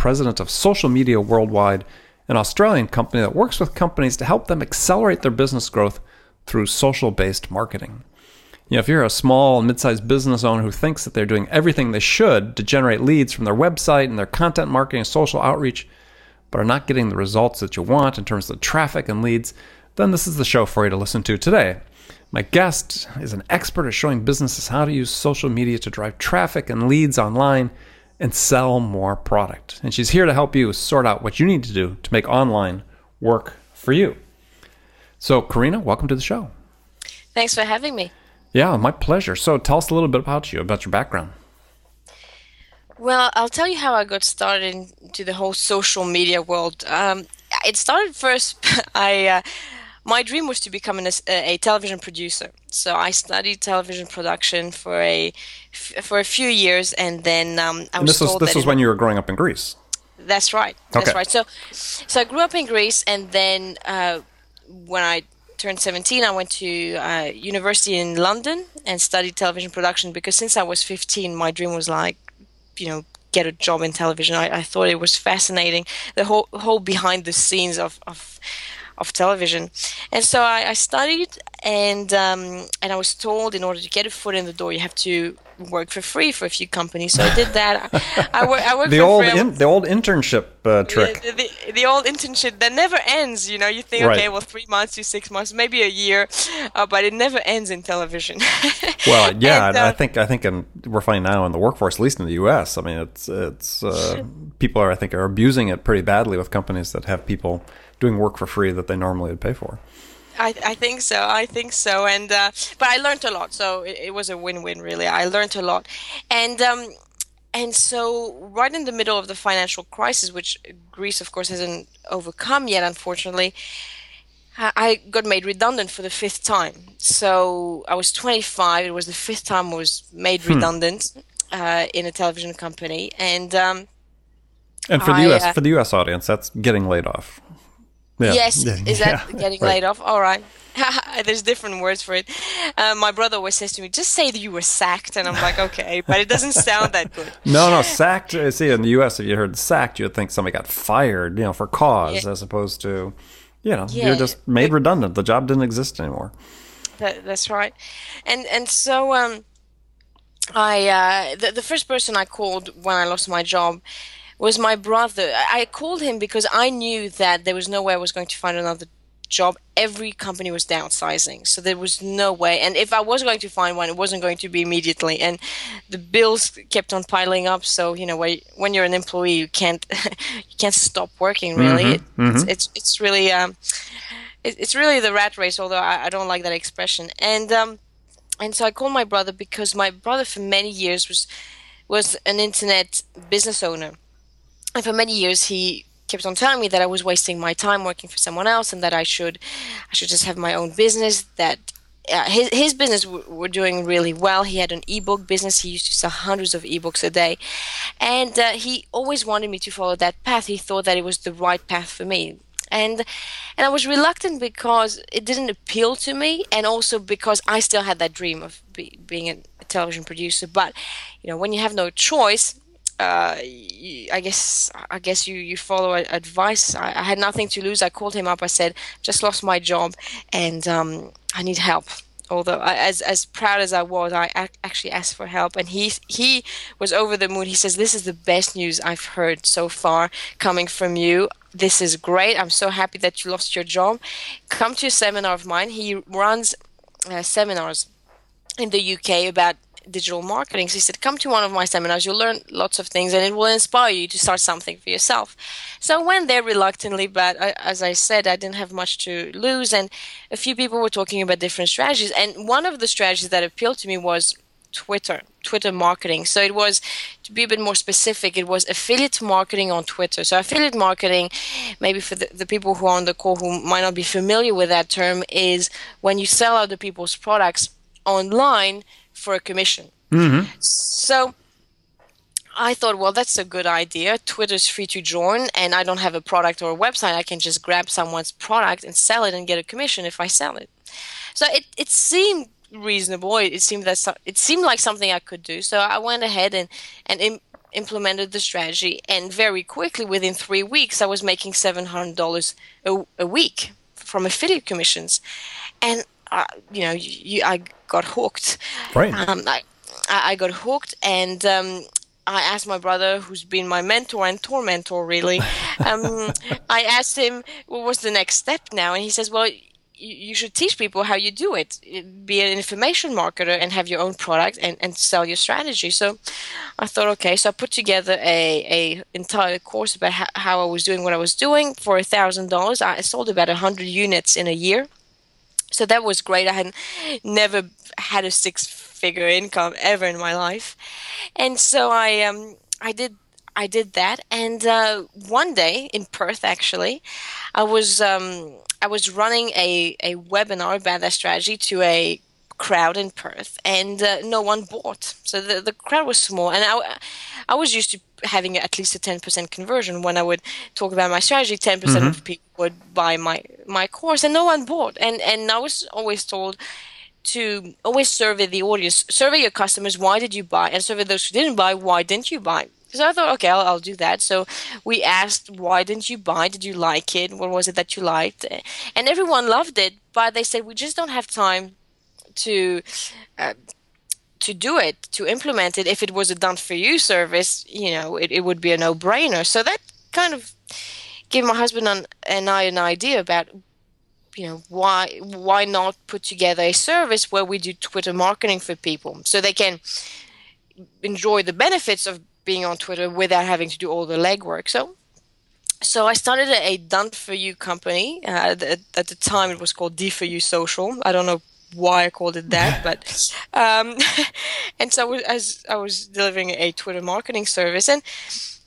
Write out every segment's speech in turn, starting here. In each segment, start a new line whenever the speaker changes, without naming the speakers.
president of Social Media Worldwide, an Australian company that works with companies to help them accelerate their business growth through social based marketing. You know, if you're a small and mid sized business owner who thinks that they're doing everything they should to generate leads from their website and their content marketing and social outreach, but are not getting the results that you want in terms of traffic and leads, then this is the show for you to listen to today. My guest is an expert at showing businesses how to use social media to drive traffic and leads online and sell more product. And she's here to help you sort out what you need to do to make online work for you. So, Karina, welcome to the show.
Thanks for having me.
Yeah, my pleasure. So, tell us a little bit about you, about your background.
Well, I'll tell you how I got started into the whole social media world. Um, it started first. I uh, my dream was to become an, a, a, television producer. So I studied television production for a for a few years, and then um, I
and this
told
was this was when you were growing up in Greece.
That's right. That's
Okay.
right. So, so I grew up in Greece, and then uh, when I turned 17, I went to uh, university in London and studied television production because since I was 15, my dream was like, you know, get a job in television. I, I thought it was fascinating, the whole whole behind the scenes of of, of television, and so I, I studied and um, and I was told in order to get a foot in the door, you have to work for free for a few companies. So I did that. I, I, work, I worked
The
for
old in, the old internship uh, trick.
the, the, the old internship that never ends. You know, you think,
Right.
okay, well, three months to six months, maybe a year, uh, but it never ends in television.
Well, yeah,
And,
and I
uh,
think I think in, we're finding now in the workforce, at least in the U.S. I mean, it's it's uh, people are I think are abusing it pretty badly with companies that have people doing work for free that they normally would pay for.
I, I think so. I think so. And uh, but I learned a lot, so it, it was a win-win, really. I learned a lot, and um, and so right in the middle of the financial crisis, which Greece, of course, hasn't overcome yet, unfortunately. I I got made redundant for the fifth time. So I was 25. It was the fifth time I was made redundant uh, in a television company, and um,
And for the
I,
U.S.
uh,
for the U.S. audience, that's getting laid off. Yeah.
Yes,
Yeah.
is that
Yeah.
getting
Right.
laid off? All right. There's different words for it. Uh, my brother always says to me, "Just say that you were sacked," and I'm like, "Okay," but it doesn't sound that good.
No, no, sacked. uh, See, in the U.S., if you heard sacked, you'd think somebody got fired, you know, for cause,
Yeah.
as opposed to, you know,
Yeah.
you're just made redundant. The job didn't exist anymore.
That, that's right. And and so um, I uh, the the first person I called when I lost my job was my brother. I called him because I knew that there was no way I was going to find another job. Every company was downsizing, so there was no way. And if I was going to find one, it wasn't going to be immediately. And the bills kept on piling up. So you know, when when you're an employee, you can't you can't stop working. Really, it, It's, it's it's really um, it, it's really the rat race. Although I, I don't like that expression. And um, and so I called my brother because my brother for many years was was an internet business owner, and for many years he kept on telling me that I was wasting my time working for someone else and that I should I should just have my own business. That uh, his his business w- were doing really well. He had an ebook business. He used to sell hundreds of ebooks a day, and uh, he always wanted me to follow that path. He thought that it was the right path for me and and I was reluctant because it didn't appeal to me, and also because I still had that dream of be, being a, television producer. But you know, when you have no choice, uh, I guess I guess you you follow advice. I, I had nothing to lose. I called him up. I said, just lost my job, and um, I need help. Although I, as as proud as I was, I ac- actually asked for help, and he he was over the moon. He says, "This is the best news I've heard so far coming from you. This is great. I'm so happy that you lost your job. Come to a seminar of mine. He runs uh, seminars in the UK about digital marketing. So he said, Come to one of my seminars, you'll learn lots of things and it will inspire you to start something for yourself. So I went there reluctantly, but I, as I said, I didn't have much to lose. And a few people were talking about different strategies. And one of the strategies that appealed to me was Twitter, Twitter marketing. So it was, to be a bit more specific, it was affiliate marketing on Twitter. So affiliate marketing, maybe for the, the people who are on the call who might not be familiar with that term, is when you sell other people's products online for a commission.
Mm-hmm.
So I thought, well, that's a good idea. Twitter's free to join, and I don't have a product or a website. I can just grab someone's product and sell it and get a commission if I sell it. So it, it seemed reasonable. It, seemed that so, it seemed like something I could do. So I went ahead and and Im- implemented the strategy, and very quickly, within three weeks, I was making seven hundred dollars a week from affiliate commissions, and uh, you know, you, I got hooked.
Right.
Um, I, I got hooked, and um, I asked my brother, who's been my mentor and tormentor, really. Um, I asked him, what was the next step now? And he says, well, you should teach people how you do it. Be an information marketer and have your own product and, and sell your strategy. So I thought, okay, so I put together a, a entire course about how, how I was doing what I was doing for a thousand dollars. I sold about a hundred units in a year. So that was great. I had never had a six figure income ever in my life. And so I um I did I did that and uh, one day in Perth actually I was um I was running a, a webinar about that strategy to a crowd in Perth, and uh, no one bought. So the, the crowd was small, and I, I was used to having at least a 10% conversion when I would talk about my strategy. 10% mm hmm of people would buy my, my course, and no one bought. And, and I was always told to always survey the audience, survey your customers, why did you buy? And survey those who didn't buy, why didn't you buy? So I thought, okay, I'll, I'll, do that. So we asked, why didn't you buy? Did you like it? What was it that you liked? And everyone loved it, but they said we just don't have time to uh, to do it, to implement it. If it was a done for you service, you know, it, it would be a no brainer. So that kind of gave my husband and, and I an idea about you know why why not put together a service where we do Twitter marketing for people so they can enjoy the benefits of being on Twitter without having to do all the legwork. So, so I started a, done for you company. Uh, at, at, the time, it was called D for You Social. I don't know why I called it that, but um, and so as I was delivering a Twitter marketing service, and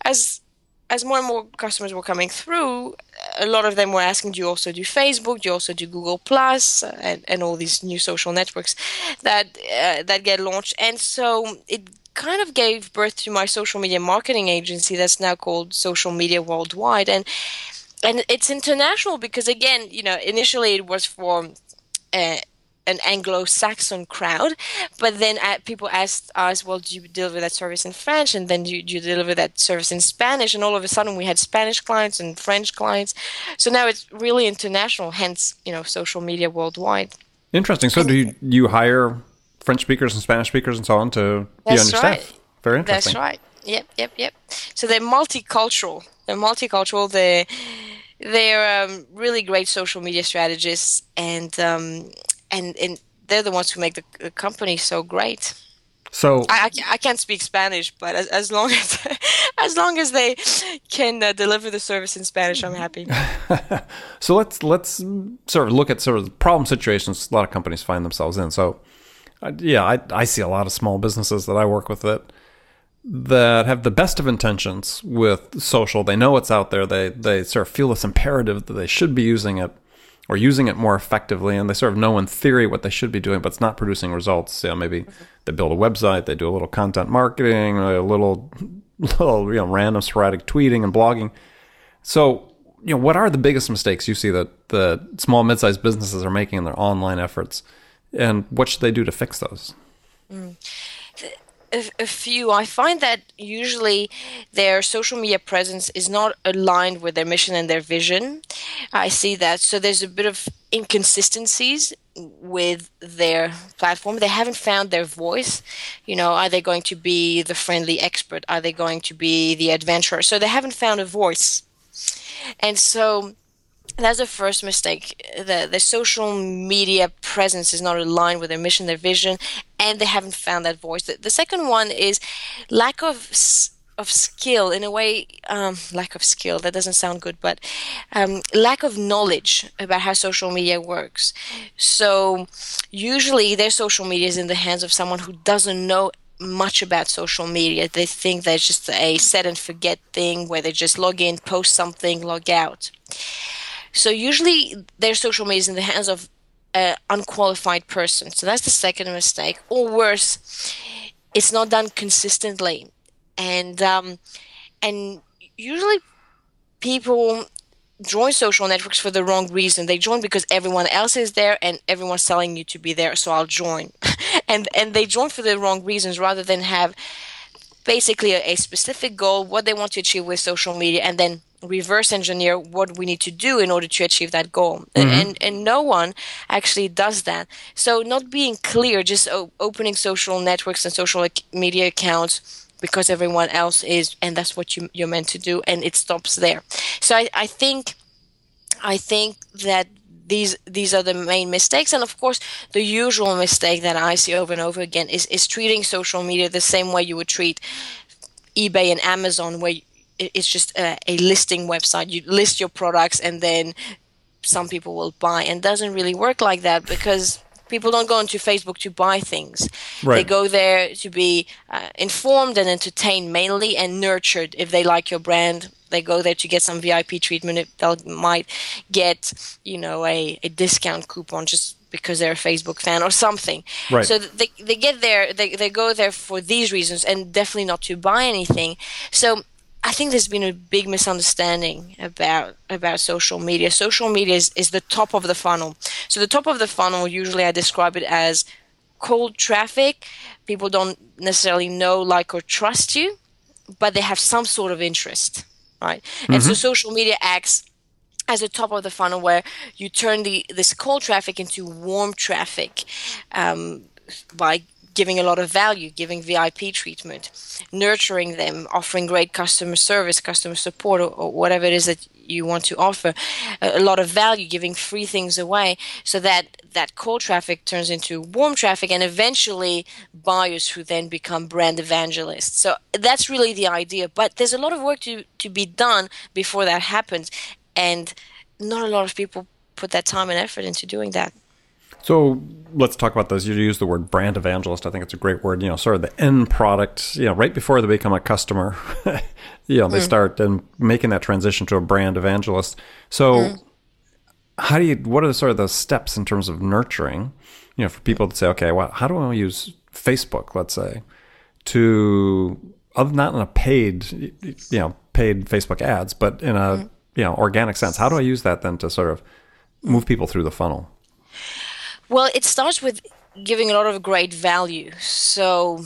as as more and more customers were coming through, a lot of them were asking, "Do you also do Facebook? Do you also do Google Plus and, and all these new social networks that uh, that get launched?" And so it kind of gave birth to my social media marketing agency that's now called Social Media Worldwide, and and it's international because again, you know, initially it was for. Uh, an Anglo-Saxon crowd, but then uh, people asked us, "Well, do you deliver that service in French?" And then do you, do you, deliver that service in Spanish? And all of a sudden, we had Spanish clients and French clients. So now it's really international. Hence, you know, social media worldwide.
Interesting. So, do you you hire French speakers and Spanish speakers and so on to That's be on your right. staff. Very interesting.
That's right. Yep, yep, yep. So they're multicultural. They're multicultural. They're they're um, really great social media strategists, and um, and and they're the ones who make the, the company so great.
So
I, I, can't speak Spanish, but as, as long as as long as they can uh, deliver the service in Spanish, I'm happy.
so let's let's sort of look at sort of the problem situations a lot of companies find themselves in. So yeah, I, I see a lot of small businesses that I work with that that have the best of intentions with social. They know it's out there. They they sort of feel this imperative that they should be using it or using it more effectively, and they sort of know in theory what they should be doing, but it's not producing results. You know, maybe they build a website, they do a little content marketing, a little little you know random sporadic tweeting and blogging. So you know, what are the biggest mistakes you see that the small mid-sized businesses are making in their online efforts? and what should they do to fix those?
Mm. A, a, few. I find that usually their social media presence is not aligned with their mission and their vision. I see that. So there's a bit of inconsistencies with their platform. They haven't found their voice. You know, are they going to be the friendly expert? Are they going to be the adventurer? So they haven't found a voice. And so that's the first mistake. The the social media presence is not aligned with their mission, their vision, and they haven't found that voice. The, the second one is lack of of skill in a way um, lack of skill that doesn't sound good but um, lack of knowledge about how social media works so usually their social media is in the hands of someone who doesn't know much about social media they think that it's just a set and forget thing where they just log in post something log out so usually their social media is in the hands of an unqualified person so that's the second mistake or worse it's not done consistently and um, and usually people join social networks for the wrong reason. They join because everyone else is there and everyone's telling you to be there, so I'll join. and and they join for the wrong reasons rather than have basically a, a, specific goal, what they want to achieve with social media, and then reverse engineer what we need to do in order to achieve that goal. Mm-hmm. And and no one actually does that. So not being clear, just o- opening social networks and social media accounts because everyone else is, and that's what you, you're meant to do, and it stops there. So I, I think, I think that these these are the main mistakes, and of course, the usual mistake that I see over and over again is is treating social media the same way you would treat eBay and Amazon, where it's just a, a listing website. You list your products, and then some people will buy, and doesn't really work like that because people don't go into Facebook to buy things. Right. They go there to be uh, informed and entertained mainly and nurtured. If they like your brand, they go there to get some VIP treatment. They might get, you know, a, a discount coupon just because they're a Facebook fan or something. Right. So they, they get there, they, they go there for these reasons and definitely not to buy anything. So I think there's been a big misunderstanding about about social media. Social media is, is the top of the funnel. So the top of the funnel usually I describe it as cold traffic. People don't necessarily know, like, or trust you, but they have some sort of interest, right? Mm-hmm. And so mm-hmm. social media acts as the top of the funnel where you turn the this cold traffic into warm traffic um, by giving a lot of value, giving VIP treatment, nurturing them, offering great customer service, customer support, or, or, whatever it is that you want to offer, a, a lot of value, giving free things away, so that that cold traffic turns into warm traffic, and eventually buyers who then become brand evangelists. So that's really the idea. But there's a lot of work to to be done before that happens, and not a lot of people put that time and effort into doing that.
So let's talk about those. You use the word brand evangelist. I think it's a great word. You know, sort of the end product. You know, right before they become a customer, you know, they mm. start and making that transition to a brand evangelist. So, mm. how do you? What are the, sort of the steps in terms of nurturing? You know, for people to say, okay, well, how do I use Facebook? Let's say to not in a paid, you know, paid Facebook ads, but in a mm. you know organic sense. How do I use that then to sort of move people through the funnel?
Well, it starts with giving a lot of great value. So,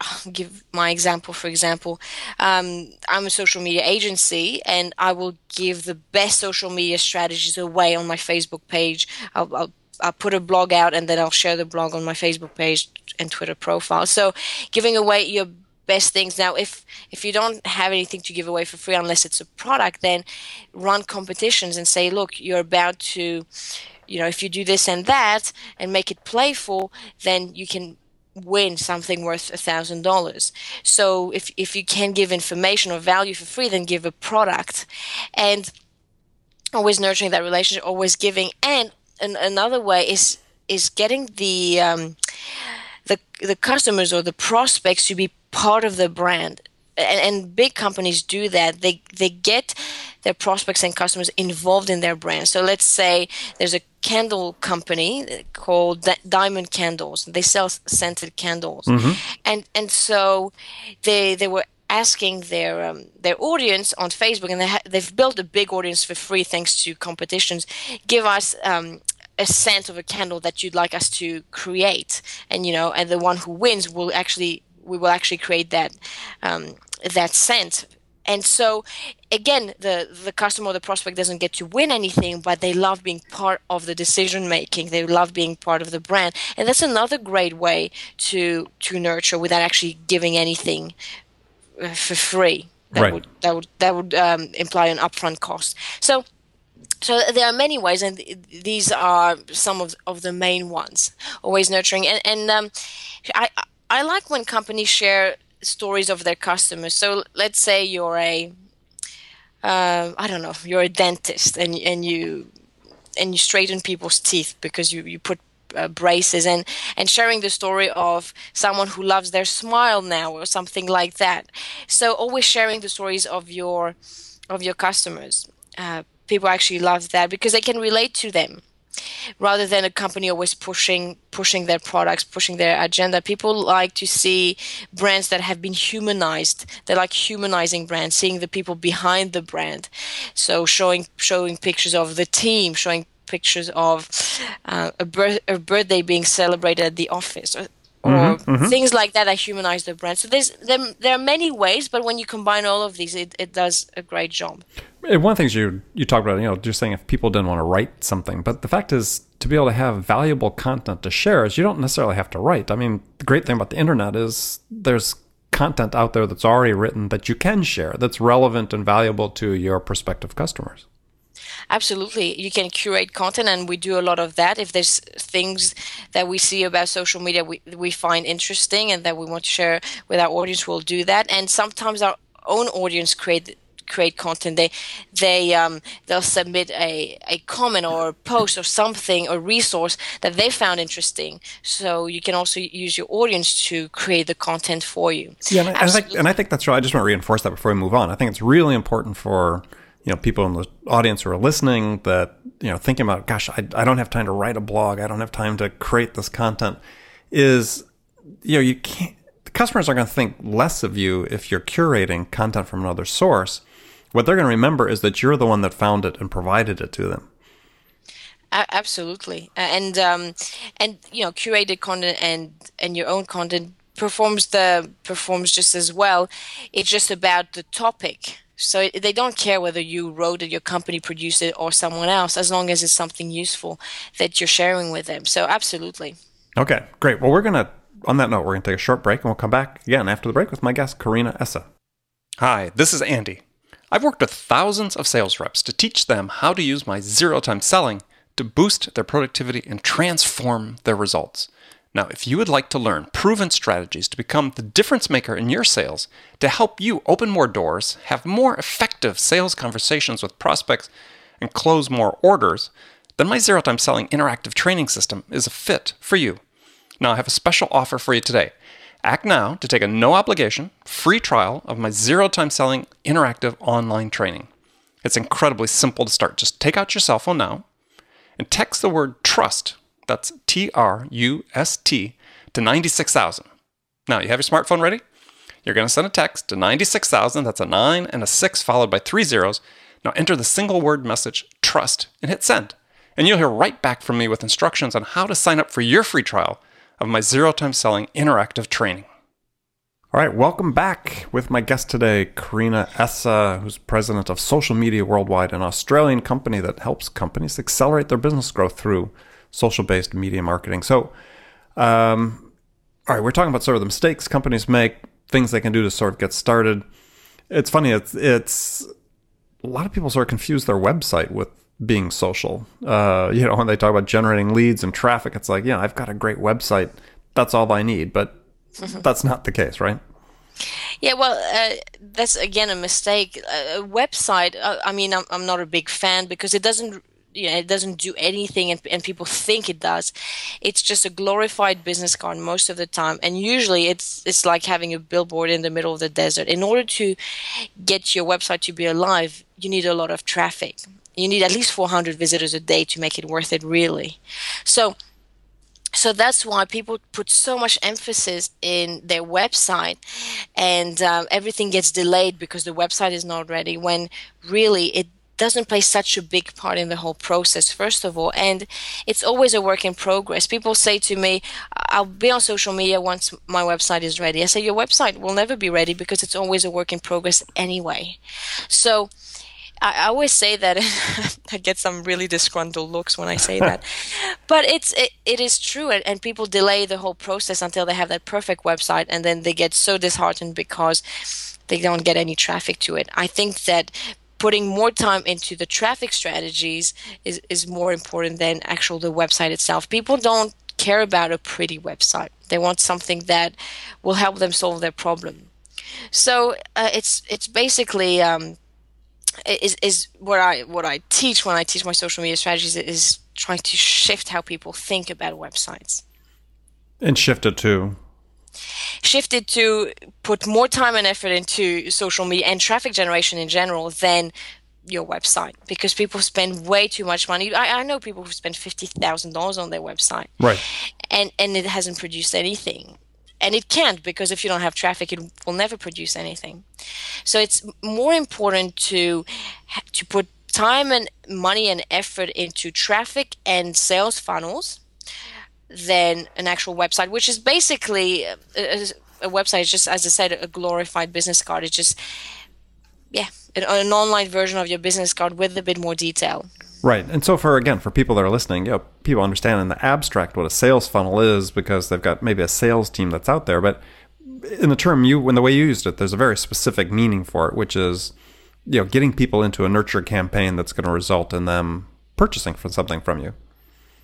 I'll give my example, for example, um, I'm a social media agency and I will give the best social media strategies away on my Facebook page. I'll, I'll, I'll put a blog out and then I'll share the blog on my Facebook page and Twitter profile. So, giving away your best things now if if you don't have anything to give away for free unless it's a product then run competitions and say look you're about to you know, if you do this and that and make it playful, then you can win something worth a thousand dollars. So if if you can give information or value for free, then give a product, and always nurturing that relationship, always giving. And an, another way is is getting the um, the the customers or the prospects to be part of the brand. And, and big companies do that. They they get their prospects and customers involved in their brand. So let's say there's a candle company called Diamond Candles. They sell scented candles, mm-hmm. and and so they they were asking their um, their audience on Facebook, and they ha- they've built a big audience for free thanks to competitions. Give us um, a scent of a candle that you'd like us to create, and you know, and the one who wins will actually we will actually create that um, that scent and so again the the customer or the prospect doesn't get to win anything but they love being part of the decision making. They love being part of the brand. And that's another great way to to nurture without actually giving anything uh, for free. That right. would that would that would um, imply an upfront cost. So so there are many ways and these are some of, of the main ones. Always nurturing. And, and um, I, I like when companies share stories of their customers. So let's say you're a uh, I don't know, you're a dentist and and you and you straighten people's teeth because you you put uh, braces and and sharing the story of someone who loves their smile now or something like that. So always sharing the stories of your of your customers. Uh, people actually love that because they can relate to them rather than a company always pushing pushing their products pushing their agenda. People like to see brands that have been humanized. They like humanizing brands seeing the people behind the brand. So showing showing pictures of the team showing pictures of uh, a, a birthday being celebrated at the office or, mm-hmm, mm-hmm. things like that that humanize the brand. So there's there, there are many ways, but when you combine all of these, it, it does a great job.
One of the things you you talk about, you know, just saying if people didn't want to write something, but the fact is to be able to have valuable content to share is you don't necessarily have to write. I mean, the great thing about the internet is there's content out there that's already written that you can share that's relevant and valuable to your prospective customers
absolutely. You can curate content and we do a lot of that. If there's things that we see about social media we, we find interesting and that we want to share with our audience we'll do that. And sometimes our own audience create create content. They they um, they'll submit a, a comment or a post or something or resource that they found interesting. So you can also use your audience to create the content for you.
Yeah and I, and I, think, and I think that's right. I just want to reinforce that before we move on. I think it's really important for you know people in the audience who are listening that you know thinking about gosh I, I don't have time to write a blog. I don't have time to create this content is you know you can't the customers are going to think less of you if you're curating content from another source. What they're going to remember is that you're the one that found it and provided it to them.
Absolutely. And um, and you know curated content and and your own content performs the performs just as well. It's just about the topic so they don't care whether you wrote it, your company produced it, or someone else, as long as it's something useful that you're sharing with them. So absolutely.
Okay, great. Well, we're gonna on that note, we're gonna take a short break, and we'll come back again after the break with my guest Karina Essa. Hi, this is Andy. I've worked with thousands of sales reps to teach them how to use my zero time selling to boost their productivity and transform their results. Now, if you would like to learn proven strategies to become the difference maker in your sales, to help you open more doors, have more effective sales conversations with prospects, and close more orders, then my Zero Time Selling interactive training system is a fit for you. Now, I have a special offer for you today. Act now to take a no obligation, free trial of my Zero Time Selling interactive online training. It's incredibly simple to start. Just take out your cell phone now and text the word trust that's T R U S T to 96,000. Now, you have your smartphone ready? You're going to send a text to 96,000. That's a 9 and a 6 followed by three zeros. Now, enter the single word message trust and hit send. And you'll hear right back from me with instructions on how to sign up for your free trial of my zero time selling interactive training. All right, welcome back with my guest today, Karina Essa, who's president of Social Media Worldwide, an Australian company that helps companies accelerate their business growth through social based media marketing. So, um, all right, we're talking about sort of the mistakes companies make, things they can do to sort of get started. It's funny, it's, it's a lot of people sort of confuse their website with being social. Uh, you know, when they talk about generating leads and traffic, it's like, yeah, I've got a great website. That's all I need. But mm-hmm. that's not the case, right?
Yeah, well, uh, that's again a mistake. A website, uh, I mean, I'm, I'm not a big fan because it doesn't you know, it doesn't do anything and, and people think it does. It's just a glorified business card most of the time. And usually it's it's like having a billboard in the middle of the desert. In order to get your website to be alive you need a lot of traffic. You need at least 400 visitors a day to make it worth it really. So so that's why people put so much emphasis in their website and um, everything gets delayed because the website is not ready when really it doesn't play such a big part in the whole process first of all and it's always a work in progress. People say to me i'll be on social media once my website is ready. I say your website will never be ready because it's always a work in progress anyway. So I, always say that I get some really disgruntled looks when I say that, but it's it, it is true, and, and people delay the whole process until they have that perfect website, and then they get so disheartened because they don't get any traffic to it. I think that putting more time into the traffic strategies is, is more important than actual the website itself. People don't care about a pretty website. They want something that will help them solve their problem. So uh, it's it's basically um, is is what I what I teach when I teach my social media strategies is trying to shift how people think about websites.
And shift it to
shifted to put more time and effort into social media and traffic generation in general than your website because people spend way too much money. I, I know people who spend fifty thousand dollars on their website,
right?
And and it hasn't produced anything, and it can't because if you don't have traffic, it will never produce anything. So it's more important to to put time and money and effort into traffic and sales funnels than an actual website, which is basically a, a, a website. It's just as I said, a glorified business card. It's just yeah, an, an online version of your business card with a bit more detail.
Right. And so for again, for people that are listening, you know, people understand in the abstract what a sales funnel is because they've got maybe a sales team that's out there, but in the term you when the way you used it, there's a very specific meaning for it, which is you know, getting people into a nurture campaign that's going to result in them purchasing for something from you.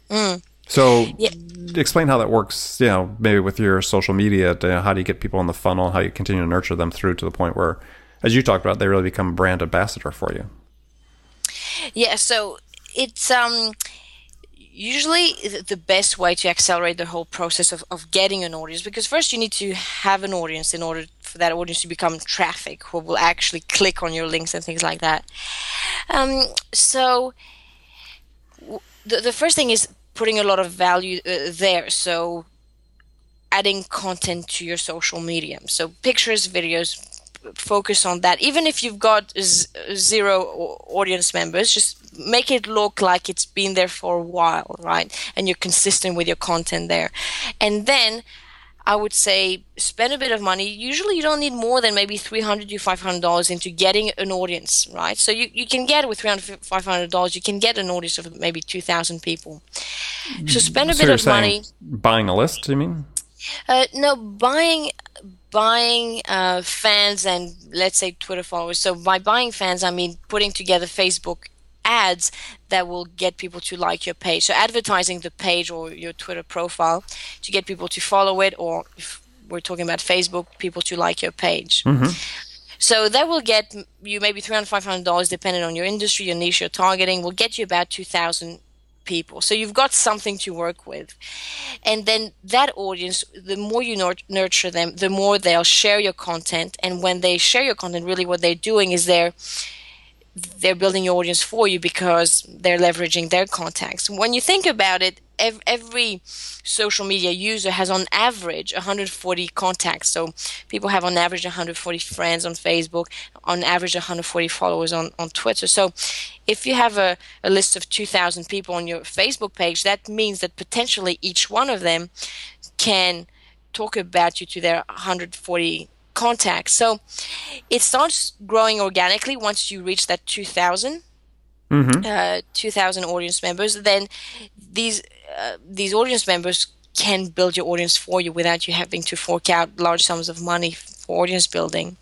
Mm.
So yeah. explain how that works, you know, maybe with your social media, to, how do you get people in the funnel, how you continue to nurture them through to the point where as you talked about, they really become brand ambassador for you.
Yeah, so it's um usually the best way to accelerate the whole process of, of getting an audience because first you need to have an audience in order for that audience to become traffic who will actually click on your links and things like that um, so the, the first thing is putting a lot of value uh, there so adding content to your social media so pictures videos focus on that. Even if you've got z- zero audience members, just make it look like it's been there for a while, right? And you're consistent with your content there. And then I would say spend a bit of money. Usually, you don't need more than maybe three hundred to five hundred dollars into getting an audience, right? So you, you can get with three hundred five hundred dollars, you can get an audience of maybe two thousand people. So spend a
so
bit of money.
Buying a list, you mean?
Uh, no, buying buying uh, fans and let's say Twitter followers. So by buying fans, I mean putting together Facebook ads that will get people to like your page. So advertising the page or your Twitter profile to get people to follow it, or if we're talking about Facebook, people to like your page.
Mm-hmm.
So that will get you maybe three hundred, five hundred dollars, depending on your industry, your niche, your targeting. Will get you about two thousand people. So you've got something to work with. And then that audience, the more you nurture them, the more they'll share your content. And when they share your content, really what they're doing is they're they're building your audience for you because they're leveraging their contacts. When you think about it, every social media user has on average 140 contacts. So people have on average 140 friends on Facebook, on average 140 followers on, on Twitter. So if you have a, a list of 2,000 people on your Facebook page, that means that potentially each one of them can talk about you to their 140 contacts. So it starts growing organically once you reach that 2,000.
Mm-hmm.
Uh, 2,000 audience members, then these uh, these audience members can build your audience for you without you having to fork out large sums of money for audience building.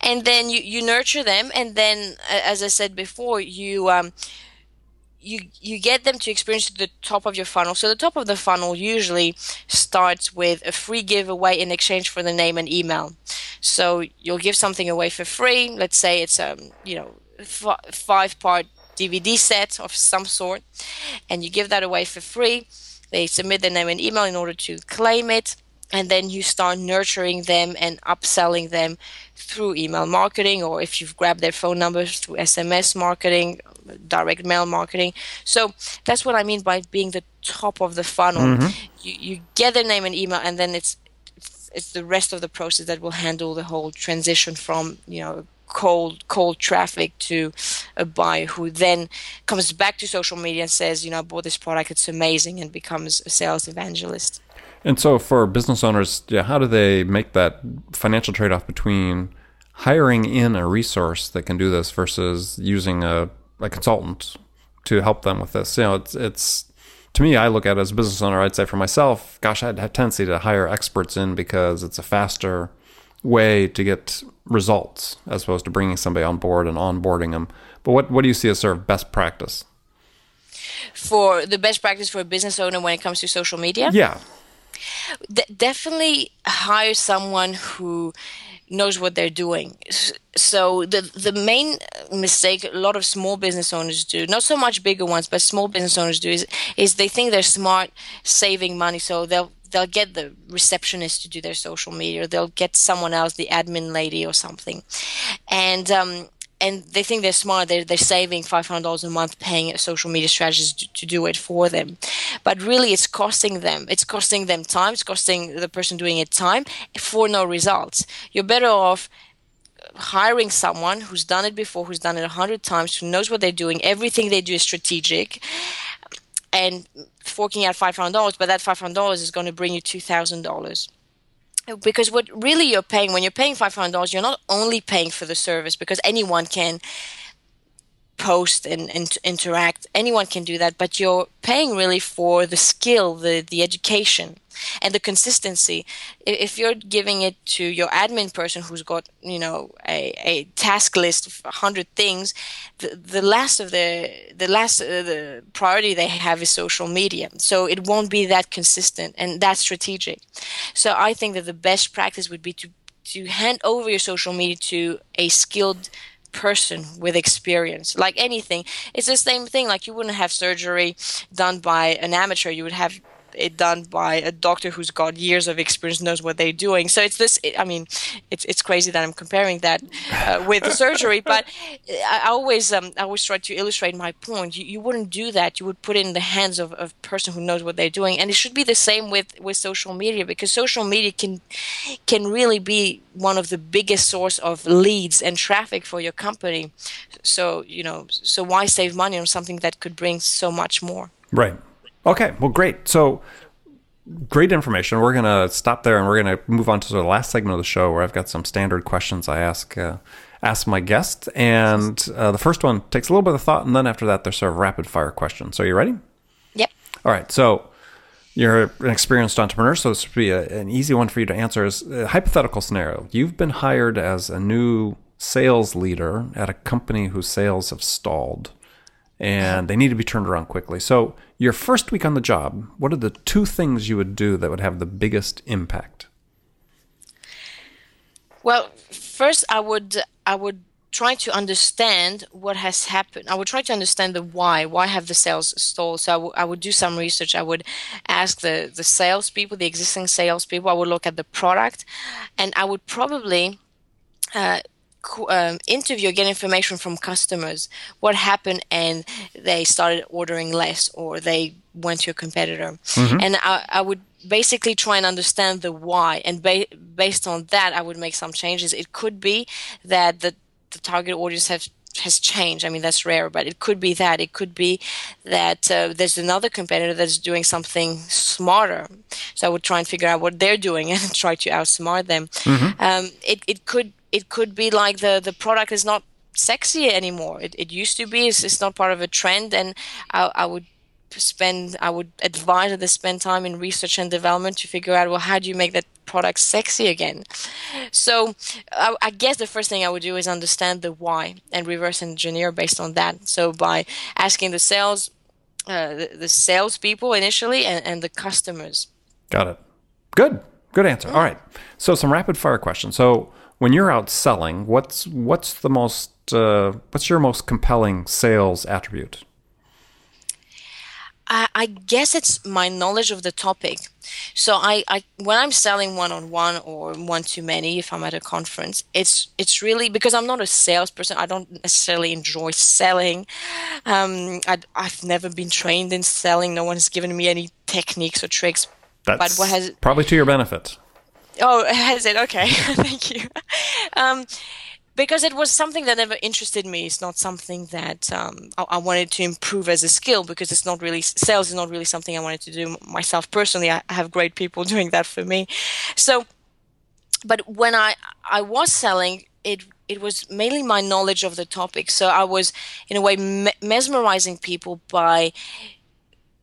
And then you, you nurture them, and then, as I said before, you um, you you get them to experience the top of your funnel. So the top of the funnel usually starts with a free giveaway in exchange for the name and email. So you'll give something away for free. Let's say it's um you know f- five part DVD set of some sort, and you give that away for free. They submit their name and email in order to claim it, and then you start nurturing them and upselling them through email marketing, or if you've grabbed their phone numbers through SMS marketing, direct mail marketing. So that's what I mean by being the top of the funnel.
Mm-hmm.
You, you get their name and email, and then it's it's the rest of the process that will handle the whole transition from you know cold cold traffic to a buyer who then comes back to social media and says, you know, I bought this product, it's amazing, and becomes a sales evangelist.
And so, for business owners, yeah, how do they make that financial trade off between hiring in a resource that can do this versus using a, a consultant to help them with this? You know, it's it's to me, I look at it as a business owner. I'd say for myself, gosh, I'd have tendency to hire experts in because it's a faster way to get results as opposed to bringing somebody on board and onboarding them. But what, what do you see as sort of best practice?
For the best practice for a business owner when it comes to social media?
Yeah.
D- definitely hire someone who knows what they're doing. So the the main mistake a lot of small business owners do, not so much bigger ones, but small business owners do is is they think they're smart saving money, so they'll they'll get the receptionist to do their social media, they'll get someone else, the admin lady or something, and um, and they think they're smart. They're, they're saving $500 a month paying a social media strategist to, to, do it for them. But really, it's costing them. It's costing them time. It's costing the person doing it time for no results. You're better off hiring someone who's done it before, who's done it a hundred times, who knows what they're doing. Everything they do is strategic, and forking out five hundred dollars. But that five hundred dollars is going to bring you two thousand dollars because what really you're paying when you're paying $500 you're not only paying for the service because anyone can post and, and interact anyone can do that but you're paying really for the skill the the education and the consistency. If you're giving it to your admin person who's got you know a, a task list of 100 things the, the last of the the last uh, the priority they have is social media. So it won't be that consistent and that strategic. So i think that the best practice would be to to hand over your social media to a skilled person with experience like anything. It's the same thing like you wouldn't have surgery done by an amateur you would have it done by a doctor who's got years of experience, knows what they're doing. So it's this. I mean, it's it's crazy that I'm comparing that uh, with surgery, but I always um, I always try to illustrate my point. You, you wouldn't do that. You would put it in the hands of, of a person who knows what they're doing, and it should be the same with with social media because social media can can really be one of the biggest source of leads and traffic for your company. So you know, so why save money on something that could bring so much more?
Right. Okay, well, great. So, great information. We're going to stop there and we're going to move on to the last segment of the show where I've got some standard questions I ask uh, ask my guests. And uh, the first one takes a little bit of thought, and then after that, they're sort of rapid fire questions. So, are you ready?
Yep.
All right. So, you're an experienced entrepreneur, so this would be a, an easy one for you to answer. Is a hypothetical scenario: You've been hired as a new sales leader at a company whose sales have stalled and they need to be turned around quickly. So, your first week on the job, what are the two things you would do that would have the biggest impact?
Well, first I would I would try to understand what has happened. I would try to understand the why. Why have the sales stalled? So I, w- I would do some research. I would ask the the salespeople, the existing salespeople. I would look at the product, and I would probably uh, um, interview get information from customers what happened and they started ordering less or they went to a competitor mm-hmm. and I, I, would basically try and understand the why and ba- based on that i would make some changes it could be that the, the target audience have has changed. I mean, that's rare, but it could be that. It could be that uh, there's another competitor that's doing something smarter. So I would try and figure out what they're doing and try to outsmart them. Mm-hmm. Um, it, it could it could be like the the product is not sexy anymore. It, it used to be. It's, it's not part of a trend, and I, I would spend I would advise that they spend time in research and development to figure out well how do you make that product sexy again. So I, I guess the first thing I would do is understand the why and reverse engineer based on that. So by asking the sales. Uh, the, the salespeople initially and, and the customers.
Got it. Good. Good answer. All right. So some rapid fire questions. So when you're out selling, what's what's the most uh, what's your most compelling sales attribute?
I, I guess it's my knowledge of the topic. So I, I when I'm selling one on one or one to many, if I'm at a conference, it's it's really because I'm not a salesperson. I don't necessarily enjoy selling. Um, I, I've never been trained in selling. No one has given me any techniques or tricks.
That's but what has probably to your benefit.
Oh, has it? Okay, thank you. Um, because it was something that never interested me. It's not something that um, I, I, wanted to improve as a skill because it's not really sales is not really something I wanted to do myself personally. I have great people doing that for me. So, but when I I was selling, it it was mainly my knowledge of the topic. So I was in a way me- mesmerizing people by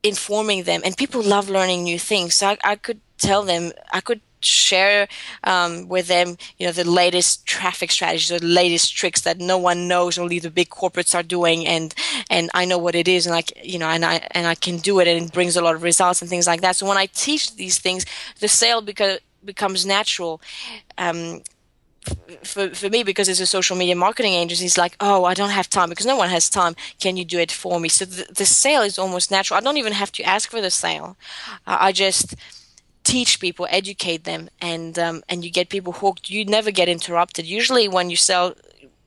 informing them, and people love learning new things. So I, I could tell them I could share um, with them you know the latest traffic strategies or the latest tricks that no one knows only the big corporates are doing. And and i know what it is and like you know and i and i can do it and it brings a lot of results and things like that. So when i teach these things the sale because becomes natural um, for, for me because it's a social media marketing agency. It's like oh i don't have time because no one has time. Can you do it for me? So the, the sale is almost natural. I don't even have to ask for the sale. I just teach people educate them and um, and you get people hooked you never get interrupted. Usually when you sell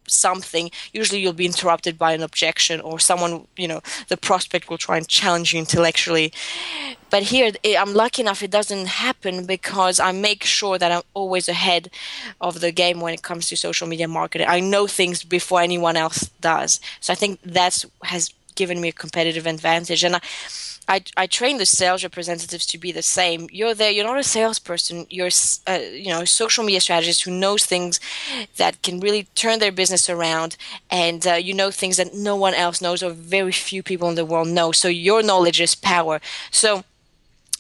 something usually you'll be interrupted by an objection or someone you know the prospect will try and challenge you intellectually. But here i'm lucky enough it doesn't happen because i make sure that i'm always ahead of the game when it comes to social media marketing. I know things before anyone else does. So i think that's has given me a competitive advantage. And I, I, I train the sales representatives to be the same. You're there. You're not a salesperson. You're uh, you know a social media strategist who knows things that can really turn their business around, and uh, you know things that no one else knows or very few people in the world know. So your knowledge is power. So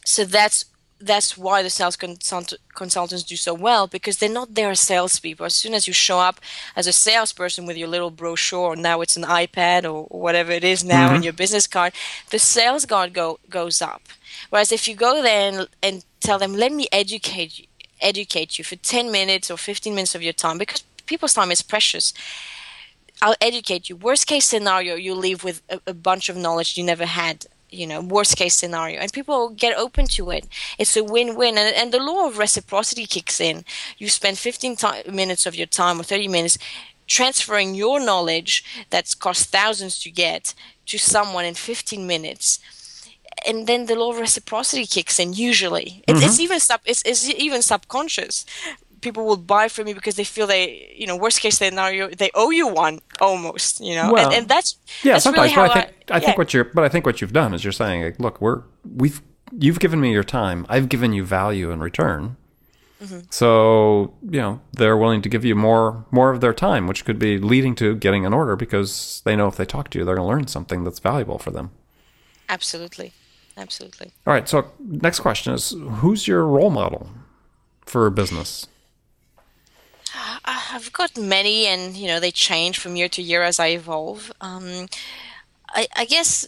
so that's that's why the sales consult- consultants do so well because they're not there as salespeople. As soon as you show up as a salesperson with your little brochure, or now it's an iPad or, whatever it is now, mm-hmm. and your business card, the sales guard go goes up. Whereas if you go there and, and tell them, "Let me educate you, educate you for ten minutes or fifteen minutes of your time," because people's time is precious. I'll educate you. Worst case scenario, you leave with a, a bunch of knowledge you never had you know worst case scenario and people get open to it. It's a win-win and, and the law of reciprocity kicks in. You spend 15 t- minutes of your time or 30 minutes transferring your knowledge that's cost thousands to get to someone in 15 minutes. And then the law of reciprocity kicks in usually. Mm-hmm. it's, even sub it's, it's even subconscious people will buy from you because they feel they, you know, worst case scenario, they owe you one almost, you know, well, and, and, that's
yeah.
That's
sometimes,
really
but I think I, I think what you're, but I think what you've done is you're saying, like, look, we're we've you've given me your time, I've given you value in return. Mm-hmm. So you know they're willing to give you more more of their time, which could be leading to getting an order because they know if they talk to you, they're going to learn something that's valuable for them.
Absolutely, absolutely.
All right. So next question is, who's your role model for business?
I've got many, and you know they change from year to year as I evolve. Um, I, I, guess,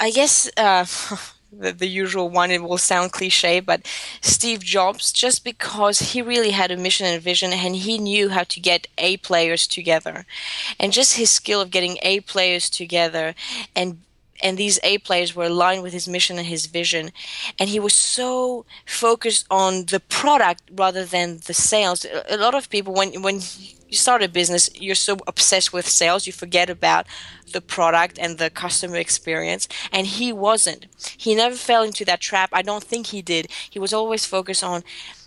I guess uh, the, the, usual one. It will sound cliche, but Steve Jobs, just because he really had a mission and vision, and he knew how to get A players together, and just his skill of getting A players together and and these A players were aligned with his mission and his vision. And he was so focused on the product rather than the sales. A lot of people, when when you start a business, you're so obsessed with sales, you forget about the product and the customer experience. And he wasn't. He never fell into that trap. I don't think he did. He was always focused on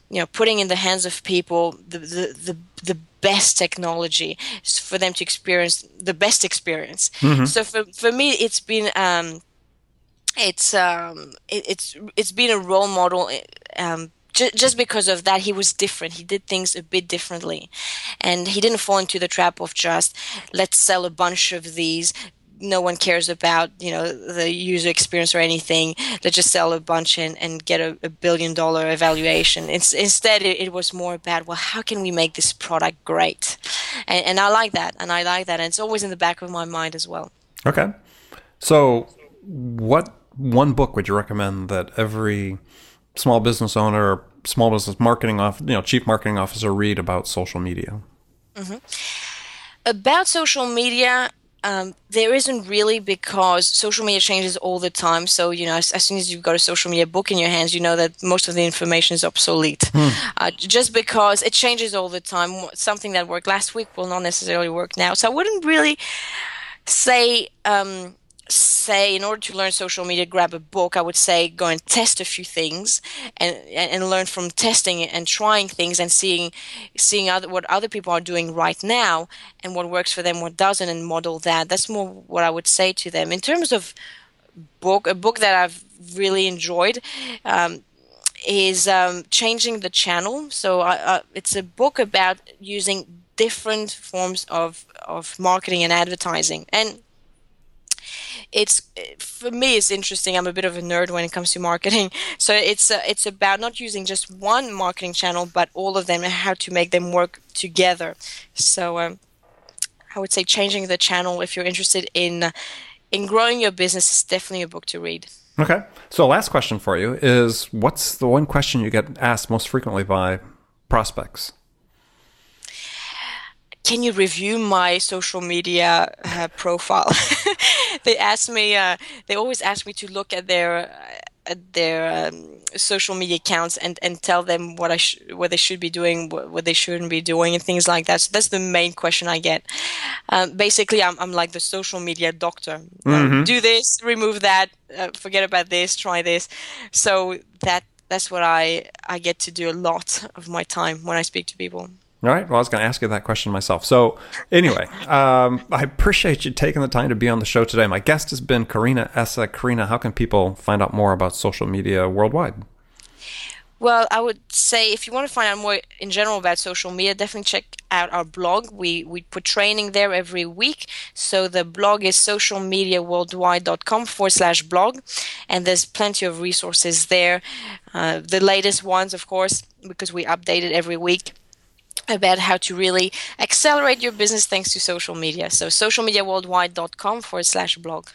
you know putting in the hands of people the the the, the best technology for them to experience the best experience. Mm-hmm. so for, for me it's been um it's um it, it's it's been a role model um just because of that he was different. He did things a bit differently. And he didn't fall into the trap of just let's sell a bunch of these no one cares about you know the user experience or anything. They just sell a bunch and, and get a, a billion dollar evaluation. It's, instead it, it, was more about well how can we make this product great? And, and i like that and i like that and it's always in the back of my mind as well.
Okay. So what one book would you recommend that every small business owner or small business marketing off you know chief marketing officer read about social media?
Mm-hmm. about social media um, there isn't really because social media changes all the time. So you know, as, as, soon as you've got a social media book in your hands, you know that most of the information is obsolete. Hmm. Uh, just because it changes all the time. Something that worked last week will not necessarily work now. So I wouldn't really say um, say in order to learn social media grab a book i would say go and test a few things and and learn from testing and trying things and seeing seeing other what other people are doing right now and what works for them what doesn't and model that. That's more what i would say to them. In terms of book a book that i've really enjoyed um, is um, changing the channel. So uh, it's a book about using different forms of of marketing and advertising. And it's for me it's interesting. I'm a bit of a nerd when it comes to marketing. So it's uh, it's about not using just one marketing channel but all of them and how to make them work together. So um, i would say changing the channel if you're interested in in growing your business is definitely a book to read.
Okay. So last question for you is what's the one question you get asked most frequently by prospects
can you review my social media uh, profile? they ask me, uh, they always ask me to look at their at their um, social media accounts and, and tell them what I sh- what they should be doing, what, what, they shouldn't be doing, and things like that. So that's the main question I get. Um, basically, I'm, I'm like the social media doctor. Mm-hmm. do this, remove that, uh, forget about this, try this. So that that's what I I get to do a lot of my time when I speak to people.
All right. Well, I was going to ask you that question myself. So, anyway, um, I appreciate you taking the time to be on the show today. My guest has been Karina Essa. Karina, how can people find out more about social media worldwide?
Well, I would say if you want to find out more in general about social media, definitely check out our blog. We we put training there every week. So the blog is socialmediaworldwide.com forward slash blog, and there's plenty of resources there. Uh, the latest ones, of course, because we update it every week about how to really accelerate your business thanks to social media. So socialmediaworldwide.com forward slash blog.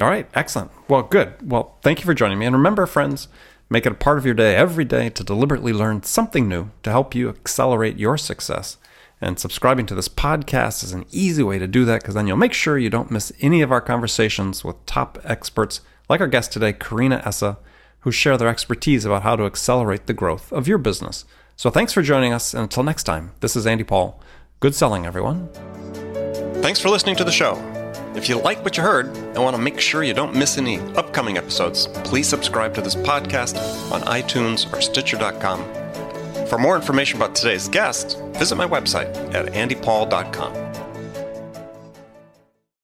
All right, excellent. Well, good. Well, thank you for joining me. And remember, friends, make it a part of your day every day to deliberately learn something new to help you accelerate your success. And subscribing to this podcast is an easy way to do that because then you'll make sure you don't miss any of our conversations with top experts like our guest today, Karina Essa, who share their expertise about how to accelerate the growth of your business. So thanks for joining us, and until next time, this is Andy Paul. Good selling, everyone. Thanks for listening to the show. If you like what you heard and want to make sure you don't miss any upcoming episodes, please subscribe to this podcast on iTunes or Stitcher.com. For more information about today's guest, visit my website at andypaul.com.